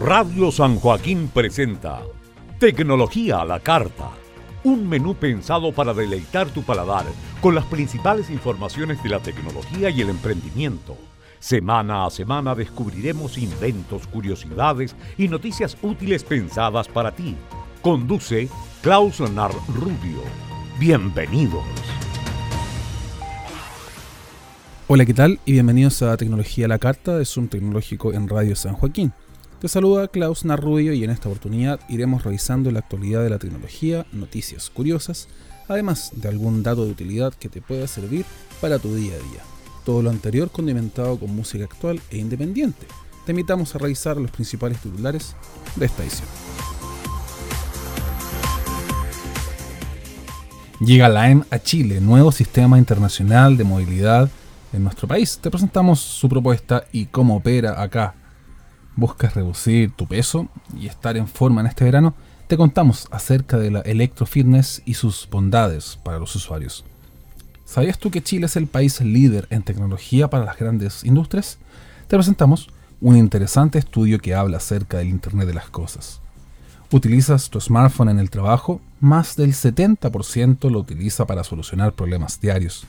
Radio San Joaquín presenta Tecnología a la Carta, un menú pensado para deleitar tu paladar con las principales informaciones de la tecnología y el emprendimiento. Semana a semana descubriremos inventos, curiosidades y noticias útiles pensadas para ti. Conduce Klaus Nar Rubio. Bienvenidos. Hola, ¿qué tal? Y bienvenidos a Tecnología a la Carta de Zoom Tecnológico en Radio San Joaquín. Te saluda Klaus Narrubio y en esta oportunidad iremos revisando la actualidad de la tecnología, noticias curiosas, además de algún dato de utilidad que te pueda servir para tu día a día. Todo lo anterior condimentado con música actual e independiente. Te invitamos a revisar los principales titulares de esta edición. Llega EM a Chile, nuevo sistema internacional de movilidad en nuestro país. Te presentamos su propuesta y cómo opera acá. ¿Buscas reducir tu peso y estar en forma en este verano? Te contamos acerca de la electrofitness y sus bondades para los usuarios. ¿Sabías tú que Chile es el país líder en tecnología para las grandes industrias? Te presentamos un interesante estudio que habla acerca del Internet de las Cosas. ¿Utilizas tu smartphone en el trabajo? Más del 70% lo utiliza para solucionar problemas diarios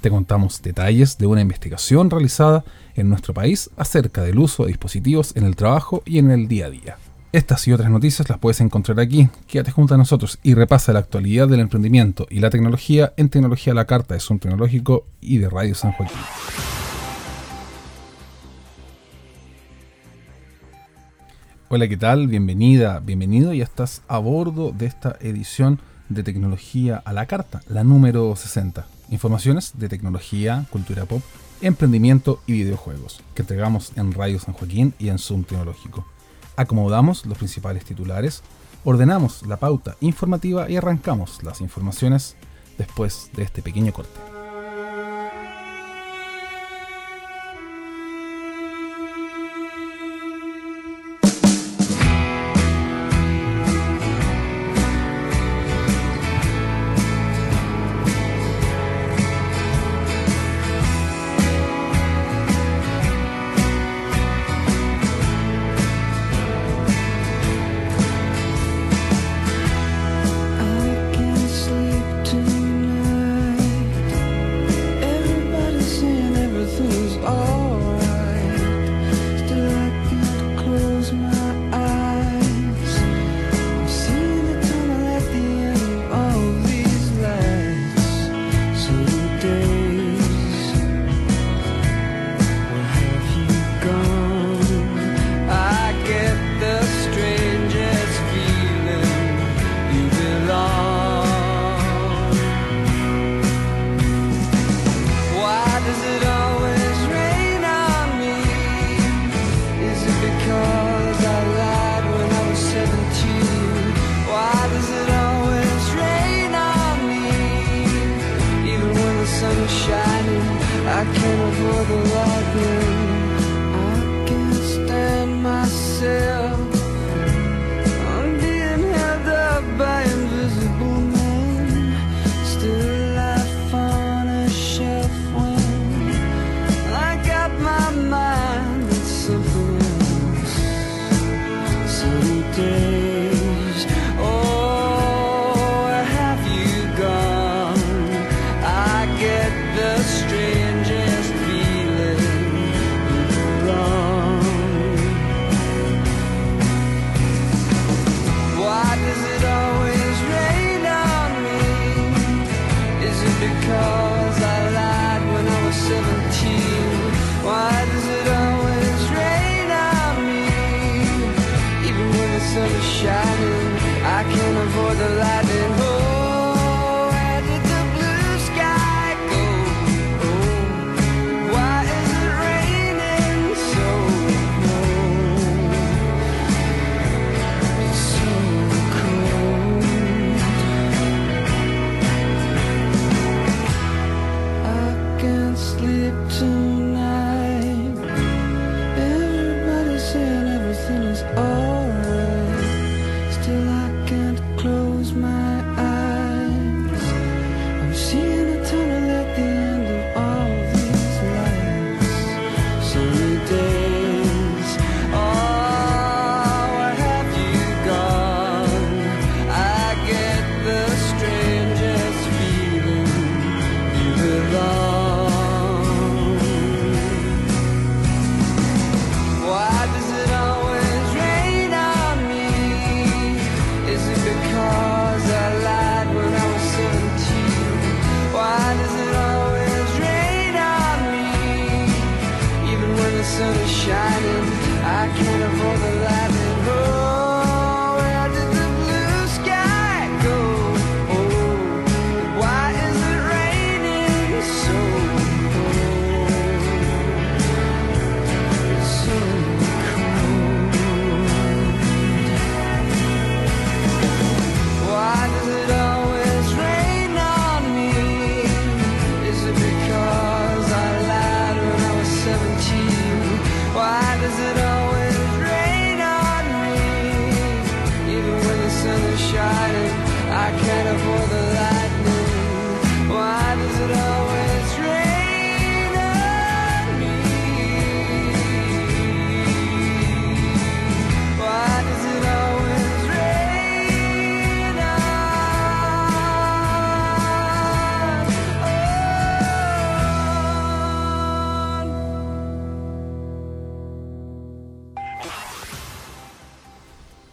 te contamos detalles de una investigación realizada en nuestro país acerca del uso de dispositivos en el trabajo y en el día a día. Estas y otras noticias las puedes encontrar aquí. Quédate junto a nosotros y repasa la actualidad del emprendimiento y la tecnología en Tecnología a la Carta de Zoom Tecnológico y de Radio San Joaquín. Hola, ¿qué tal? Bienvenida, bienvenido. Ya estás a bordo de esta edición de Tecnología a la Carta, la número 60 informaciones de tecnología, cultura pop, emprendimiento y videojuegos, que entregamos en Radio San Joaquín y en Zoom Tecnológico. Acomodamos los principales titulares, ordenamos la pauta informativa y arrancamos las informaciones después de este pequeño corte.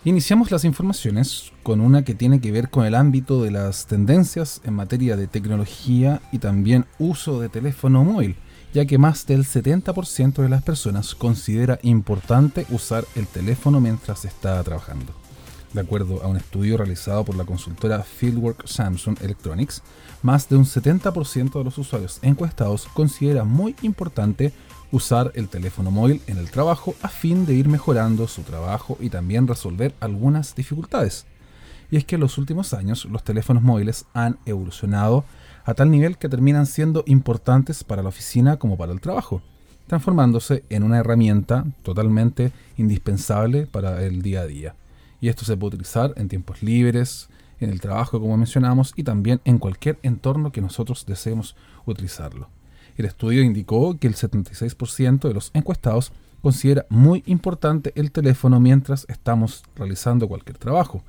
Iniciamos las informaciones con una que tiene que ver con el ámbito de las tendencias en materia de tecnología y también uso de teléfono móvil, ya que más del 70% de las personas considera importante usar el teléfono mientras está trabajando. De acuerdo a un estudio realizado por la consultora Fieldwork Samsung Electronics, más de un 70% de los usuarios encuestados considera muy importante usar el teléfono móvil en el trabajo a fin de ir mejorando su trabajo y también resolver algunas dificultades. Y es que en los últimos años los teléfonos móviles han evolucionado a tal nivel que terminan siendo importantes para la oficina como para el trabajo, transformándose en una herramienta totalmente indispensable para el día a día. Y esto se puede utilizar en tiempos libres, en el trabajo como mencionamos y también en cualquier entorno que nosotros deseemos utilizarlo. El estudio indicó que el 76% de los encuestados considera muy importante el teléfono mientras estamos realizando cualquier trabajo,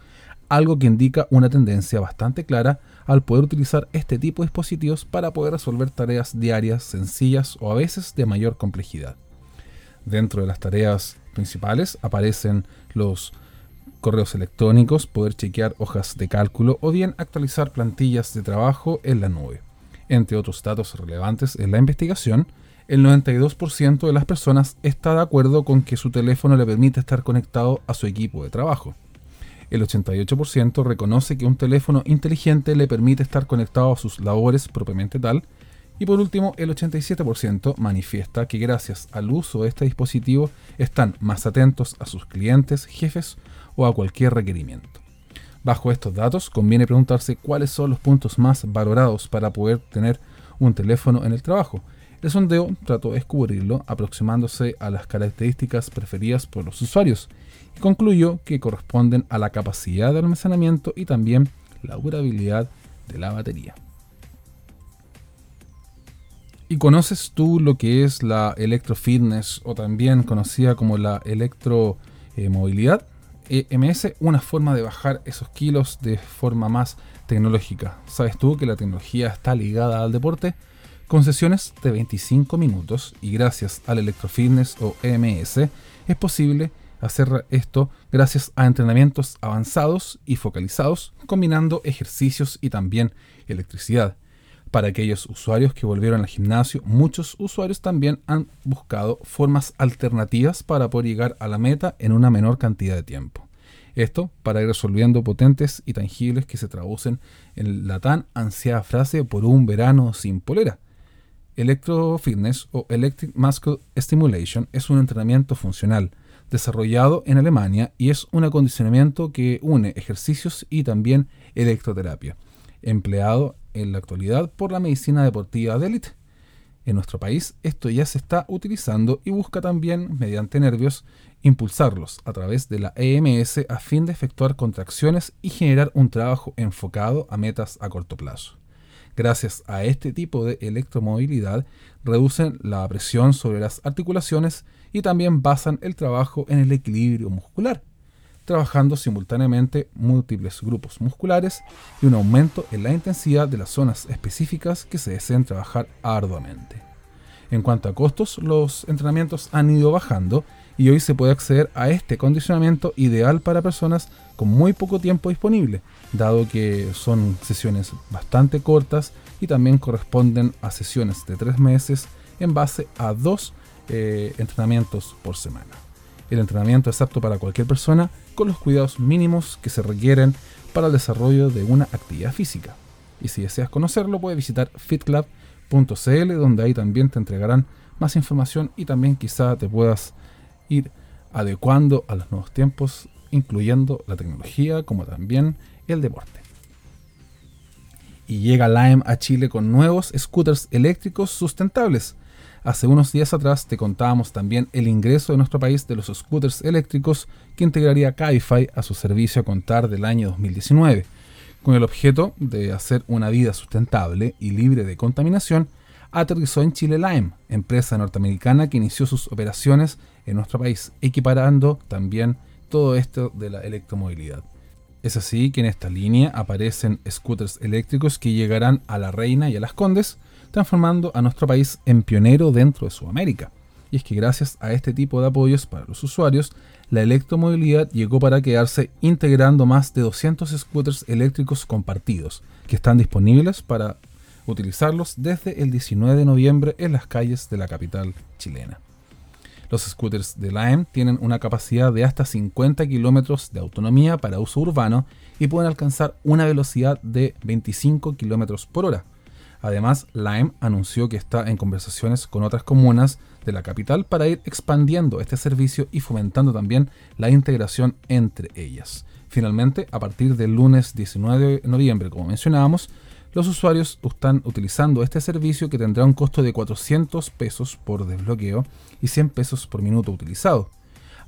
algo que indica una tendencia bastante clara al poder utilizar este tipo de dispositivos para poder resolver tareas diarias sencillas o a veces de mayor complejidad. Dentro de las tareas principales aparecen los correos electrónicos, poder chequear hojas de cálculo o bien actualizar plantillas de trabajo en la nube. Entre otros datos relevantes en la investigación, el 92% de las personas está de acuerdo con que su teléfono le permite estar conectado a su equipo de trabajo. El 88% reconoce que un teléfono inteligente le permite estar conectado a sus labores propiamente tal. Y por último, el 87% manifiesta que gracias al uso de este dispositivo están más atentos a sus clientes, jefes o a cualquier requerimiento. Bajo estos datos, conviene preguntarse cuáles son los puntos más valorados para poder tener un teléfono en el trabajo. El sondeo trató de descubrirlo aproximándose a las características preferidas por los usuarios y concluyó que corresponden a la capacidad de almacenamiento y también la durabilidad de la batería. ¿Y conoces tú lo que es la electrofitness o también conocida como la electromovilidad? EMS una forma de bajar esos kilos de forma más tecnológica. ¿Sabes tú que la tecnología está ligada al deporte? Con sesiones de 25 minutos y gracias al Electrofitness o EMS es posible hacer esto gracias a entrenamientos avanzados y focalizados combinando ejercicios y también electricidad. Para aquellos usuarios que volvieron al gimnasio, muchos usuarios también han buscado formas alternativas para poder llegar a la meta en una menor cantidad de tiempo. Esto para ir resolviendo potentes y tangibles que se traducen en la tan ansiada frase por un verano sin polera. Electrofitness o Electric Muscle Stimulation es un entrenamiento funcional desarrollado en Alemania y es un acondicionamiento que une ejercicios y también electroterapia, empleado en la actualidad por la medicina deportiva de élite. En nuestro país esto ya se está utilizando y busca también, mediante nervios, impulsarlos a través de la EMS a fin de efectuar contracciones y generar un trabajo enfocado a metas a corto plazo. Gracias a este tipo de electromovilidad, reducen la presión sobre las articulaciones y también basan el trabajo en el equilibrio muscular, trabajando simultáneamente múltiples grupos musculares y un aumento en la intensidad de las zonas específicas que se deseen trabajar arduamente. En cuanto a costos, los entrenamientos han ido bajando y hoy se puede acceder a este condicionamiento ideal para personas con muy poco tiempo disponible, dado que son sesiones bastante cortas y también corresponden a sesiones de tres meses en base a dos eh, entrenamientos por semana. El entrenamiento es apto para cualquier persona con los cuidados mínimos que se requieren para el desarrollo de una actividad física. Y si deseas conocerlo, puedes visitar fitclub.cl donde ahí también te entregarán más información y también quizá te puedas ir adecuando a los nuevos tiempos, incluyendo la tecnología como también el deporte. Y llega Lime a Chile con nuevos scooters eléctricos sustentables Hace unos días atrás te contábamos también el ingreso de nuestro país de los scooters eléctricos que integraría Cabify a su servicio a contar del año 2019, con el objeto de hacer una vida sustentable y libre de contaminación, aterrizó en Chile Lime, empresa norteamericana que inició sus operaciones en nuestro país, equiparando también todo esto de la electromovilidad. Es así que en esta línea aparecen scooters eléctricos que llegarán a La Reina y a Las Condes, transformando a nuestro país en pionero dentro de Sudamérica. Y es que gracias a este tipo de apoyos para los usuarios, la electromovilidad llegó para quedarse integrando más de 200 scooters eléctricos compartidos, que están disponibles para utilizarlos desde el 19 de noviembre en las calles de la capital chilena. Los scooters de la tienen una capacidad de hasta 50 kilómetros de autonomía para uso urbano y pueden alcanzar una velocidad de 25 kilómetros por hora. Además, Lime anunció que está en conversaciones con otras comunas de la capital para ir expandiendo este servicio y fomentando también la integración entre ellas. Finalmente, a partir del lunes 19 de noviembre, como mencionábamos, los usuarios están utilizando este servicio que tendrá un costo de 400 pesos por desbloqueo y 100 pesos por minuto utilizado.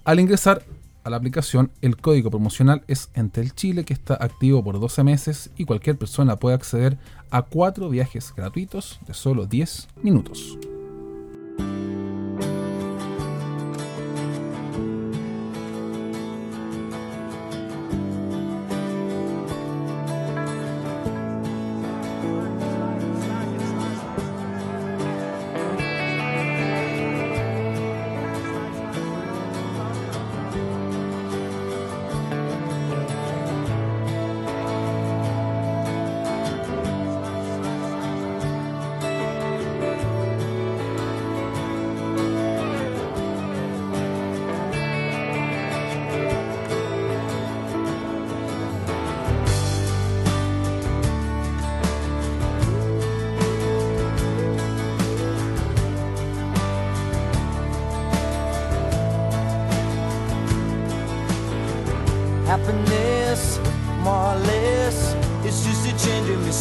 Al ingresar a la aplicación, el código promocional es Entel Chile que está activo por 12 meses y cualquier persona puede acceder a 4 viajes gratuitos de solo 10 minutos.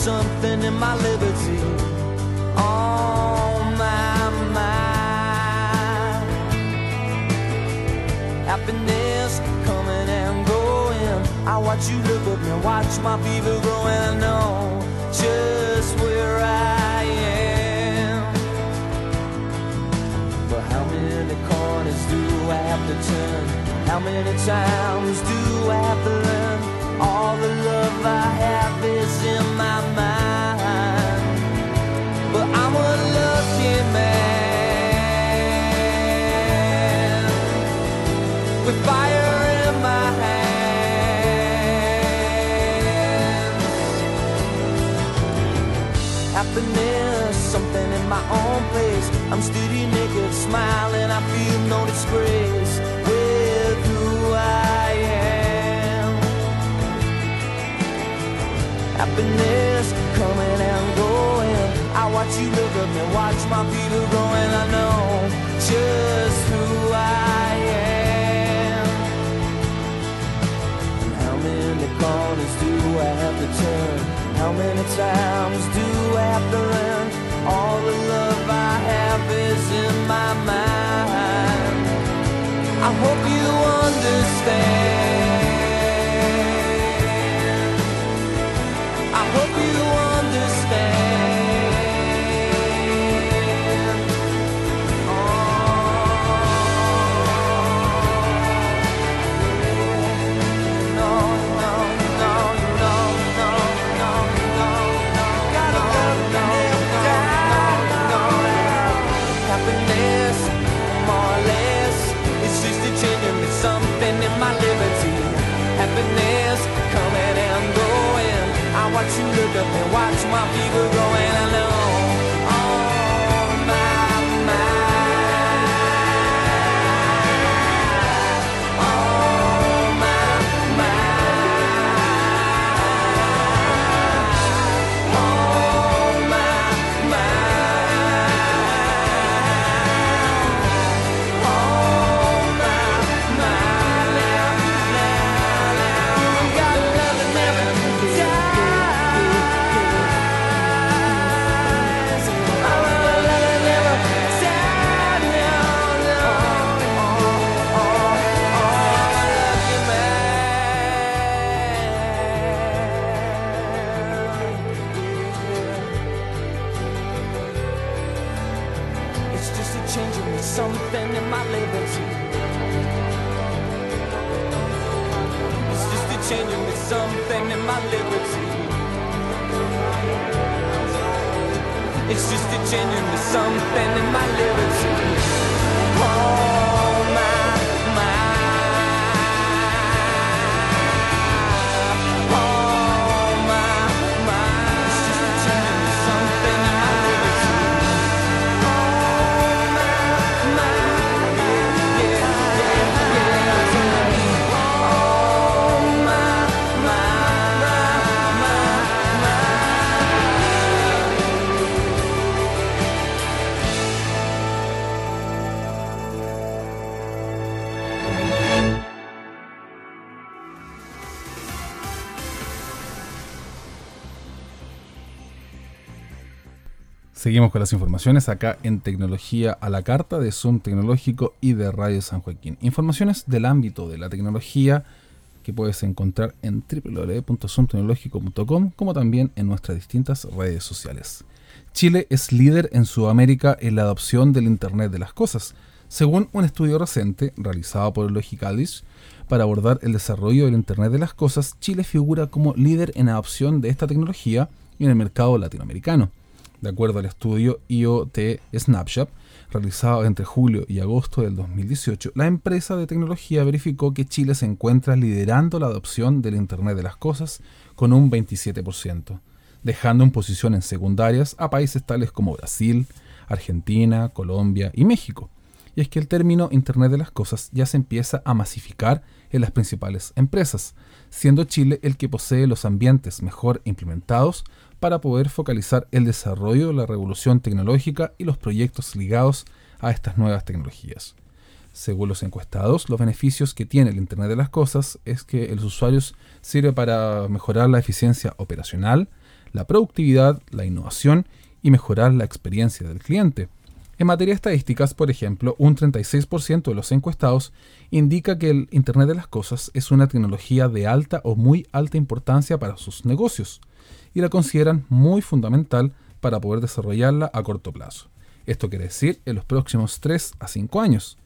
Something in my liberty. On my mind. Happiness coming and going. I watch you look up and watch my fever growing. I know just where I am. But how many corners do I have to turn? How many times do I have to learn? All the love I have with fire in my hands. Happiness, something in my own place. I'm steady naked, smiling. I feel no disgrace. With who I am. Happiness and watch my feet are growing. I know just who I am. And how many corners do I have to turn? How many times do I have to learn? All the love I have is in my mind. I hope you understand. happiness coming and going. I watch you look up and watch my people going alone. are changing me, something in my liberty. It's just a changing me, something in my liberty. It's just a changing me, something in my liberty. Oh. Seguimos con las informaciones acá en Tecnología a la Carta de Zoom Tecnológico y de Radio San Joaquín. Informaciones del ámbito de la tecnología que puedes encontrar en www.zoomtecnológico.com como también en nuestras distintas redes sociales. Chile es líder en Sudamérica en la adopción del Internet de las Cosas, según un estudio reciente realizado por Logicalis para abordar el desarrollo del Internet de las Cosas, Chile figura como líder en adopción de esta tecnología en el mercado latinoamericano. De acuerdo al estudio IoT Snapshot, realizado entre julio y agosto del 2018, la empresa de tecnología verificó que Chile se encuentra liderando la adopción del Internet de las Cosas con un 27%, dejando en posiciones secundarias a países tales como Brasil, Argentina, Colombia y México. Y es que el término Internet de las Cosas ya se empieza a masificar en las principales empresas, siendo Chile el que posee los ambientes mejor implementados para poder focalizar el desarrollo de la revolución tecnológica y los proyectos ligados a estas nuevas tecnologías. Según los encuestados, los beneficios que tiene el Internet de las Cosas es que los usuarios sirve para mejorar la eficiencia operacional, la productividad, la innovación y mejorar la experiencia del cliente. En materia de estadísticas, por ejemplo, un 36% de los encuestados indica que el Internet de las Cosas es una tecnología de alta o muy alta importancia para sus negocios y la consideran muy fundamental para poder desarrollarla a corto plazo. Esto quiere decir en los próximos 3 a 5 años.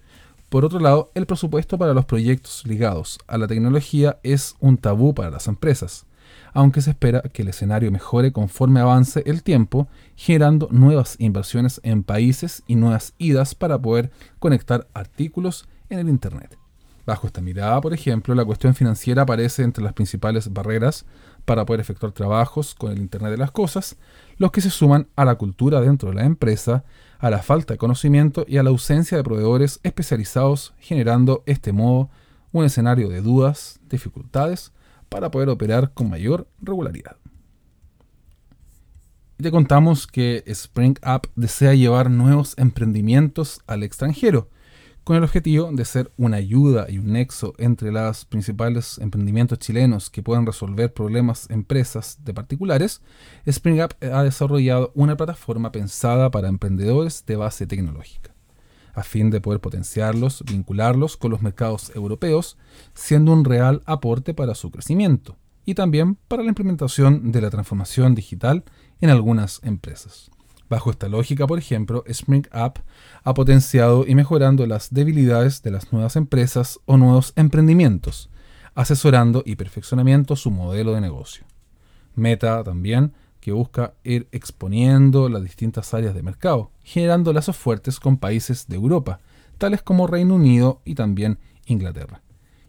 Por otro lado, el presupuesto para los proyectos ligados a la tecnología es un tabú para las empresas, aunque se espera que el escenario mejore conforme avance el tiempo, generando nuevas inversiones en países y nuevas idas para poder conectar artículos en el Internet. Bajo esta mirada, por ejemplo, la cuestión financiera aparece entre las principales barreras para poder efectuar trabajos con el Internet de las Cosas, los que se suman a la cultura dentro de la empresa, a la falta de conocimiento y a la ausencia de proveedores especializados, generando este modo un escenario de dudas, dificultades, para poder operar con mayor regularidad. Y te contamos que Spring Up desea llevar nuevos emprendimientos al extranjero, con el objetivo de ser una ayuda y un nexo entre los principales emprendimientos chilenos que puedan resolver problemas empresas de particulares, Spring Up ha desarrollado una plataforma pensada para emprendedores de base tecnológica, a fin de poder potenciarlos, vincularlos con los mercados europeos, siendo un real aporte para su crecimiento y también para la implementación de la transformación digital en algunas empresas. Bajo esta lógica, por ejemplo, Spring Up ha potenciado y mejorando las debilidades de las nuevas empresas o nuevos emprendimientos, asesorando y perfeccionamiento su modelo de negocio. Meta también que busca ir exponiendo las distintas áreas de mercado, generando lazos fuertes con países de Europa, tales como Reino Unido y también Inglaterra.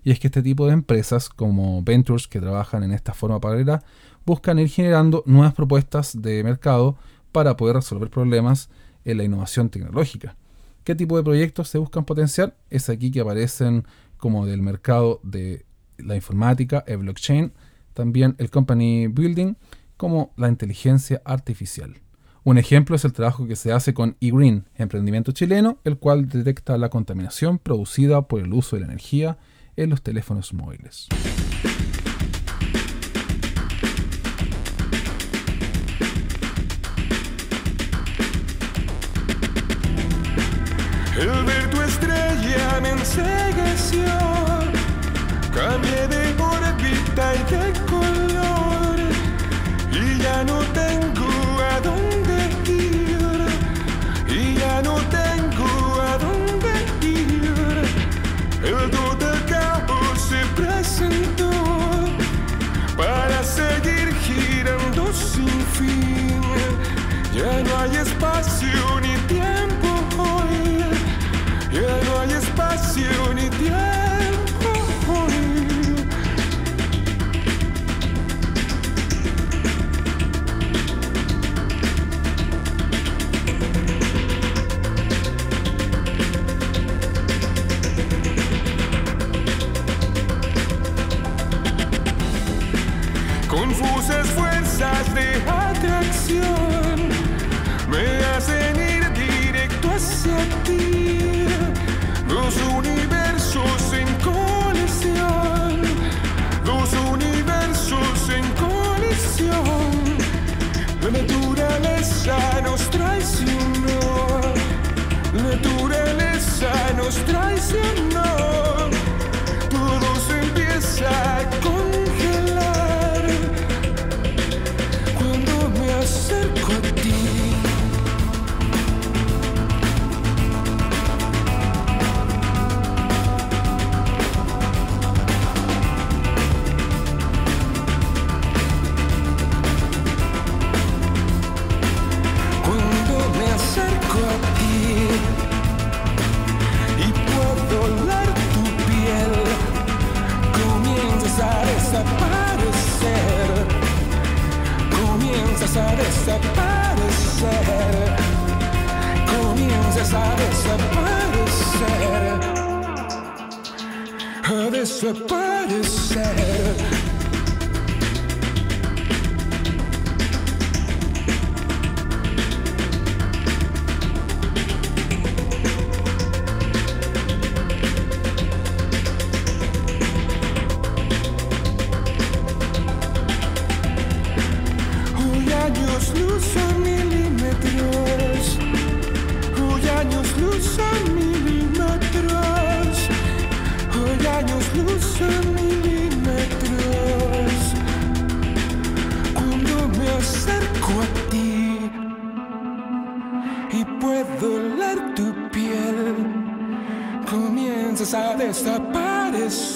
Y es que este tipo de empresas, como Ventures que trabajan en esta forma paralela, buscan ir generando nuevas propuestas de mercado para poder resolver problemas en la innovación tecnológica. ¿Qué tipo de proyectos se buscan potenciar? Es aquí que aparecen como del mercado de la informática, el blockchain, también el company building, como la inteligencia artificial. Un ejemplo es el trabajo que se hace con eGreen, emprendimiento chileno, el cual detecta la contaminación producida por el uso de la energía en los teléfonos móviles. Estrella me ensegueció. Cambié de órbita y de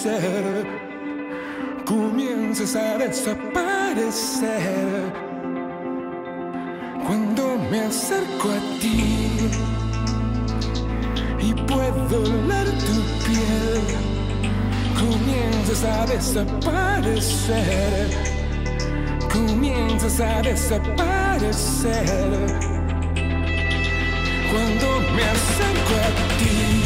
desaparecer. Comienzas a desaparecer. Cuando me acerco a ti y puedo oler tu piel comienzas a desaparecer. Comienzas a desaparecer. Cuando me acerco a ti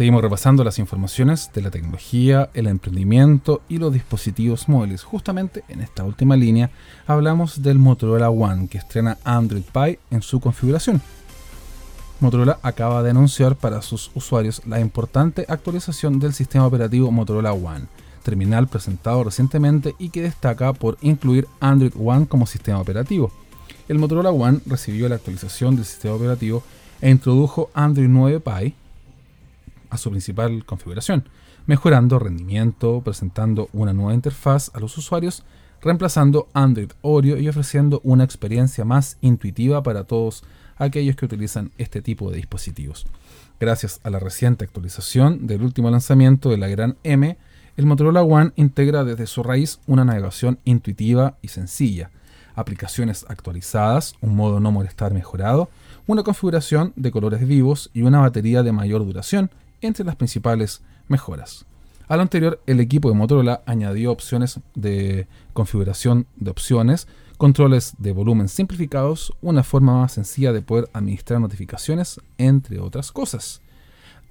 Seguimos repasando las informaciones de la tecnología, el emprendimiento y los dispositivos móviles. Justamente en esta última línea hablamos del Motorola One que estrena Android Pie en su configuración. Motorola acaba de anunciar para sus usuarios la importante actualización del sistema operativo Motorola One, terminal presentado recientemente y que destaca por incluir Android One como sistema operativo. El Motorola One recibió la actualización del sistema operativo e introdujo Android 9 Pie a su principal configuración, mejorando rendimiento, presentando una nueva interfaz a los usuarios, reemplazando Android Oreo y ofreciendo una experiencia más intuitiva para todos aquellos que utilizan este tipo de dispositivos. Gracias a la reciente actualización del último lanzamiento de la gran M, el Motorola One integra desde su raíz una navegación intuitiva y sencilla, aplicaciones actualizadas, un modo no molestar mejorado, una configuración de colores vivos y una batería de mayor duración, entre las principales mejoras. A lo anterior, el equipo de Motorola añadió opciones de configuración de opciones, controles de volumen simplificados, una forma más sencilla de poder administrar notificaciones, entre otras cosas.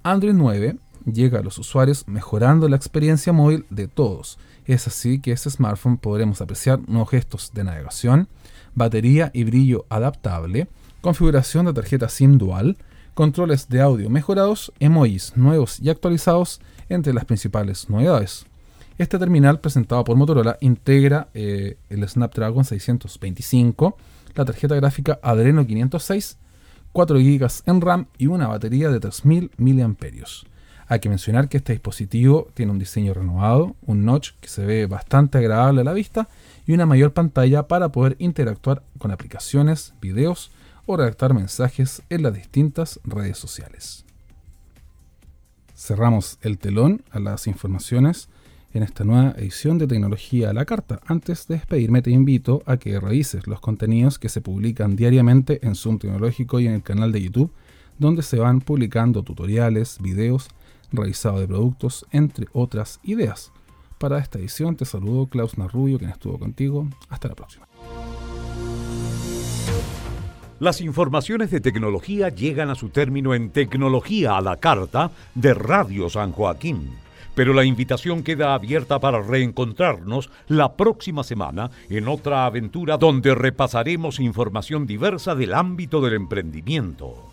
Android 9 llega a los usuarios mejorando la experiencia móvil de todos. Es así que este smartphone podremos apreciar nuevos gestos de navegación, batería y brillo adaptable, configuración de tarjeta SIM dual, controles de audio mejorados, emojis nuevos y actualizados, entre las principales novedades. Este terminal presentado por Motorola integra eh, el Snapdragon 625, la tarjeta gráfica Adreno 506, 4 GB en RAM y una batería de 3000 mAh. Hay que mencionar que este dispositivo tiene un diseño renovado, un notch que se ve bastante agradable a la vista y una mayor pantalla para poder interactuar con aplicaciones, videos o redactar mensajes en las distintas redes sociales. Cerramos el telón a las informaciones en esta nueva edición de Tecnología a la Carta. Antes de despedirme te invito a que revises los contenidos que se publican diariamente en Zoom Tecnológico y en el canal de YouTube, donde se van publicando tutoriales, videos, revisado de productos, entre otras ideas. Para esta edición te saludo Klaus Narrubio, quien estuvo contigo. Hasta la próxima. Las informaciones de tecnología llegan a su término en Tecnología a la Carta de Radio San Joaquín. Pero la invitación queda abierta para reencontrarnos la próxima semana en otra aventura donde repasaremos información diversa del ámbito del emprendimiento.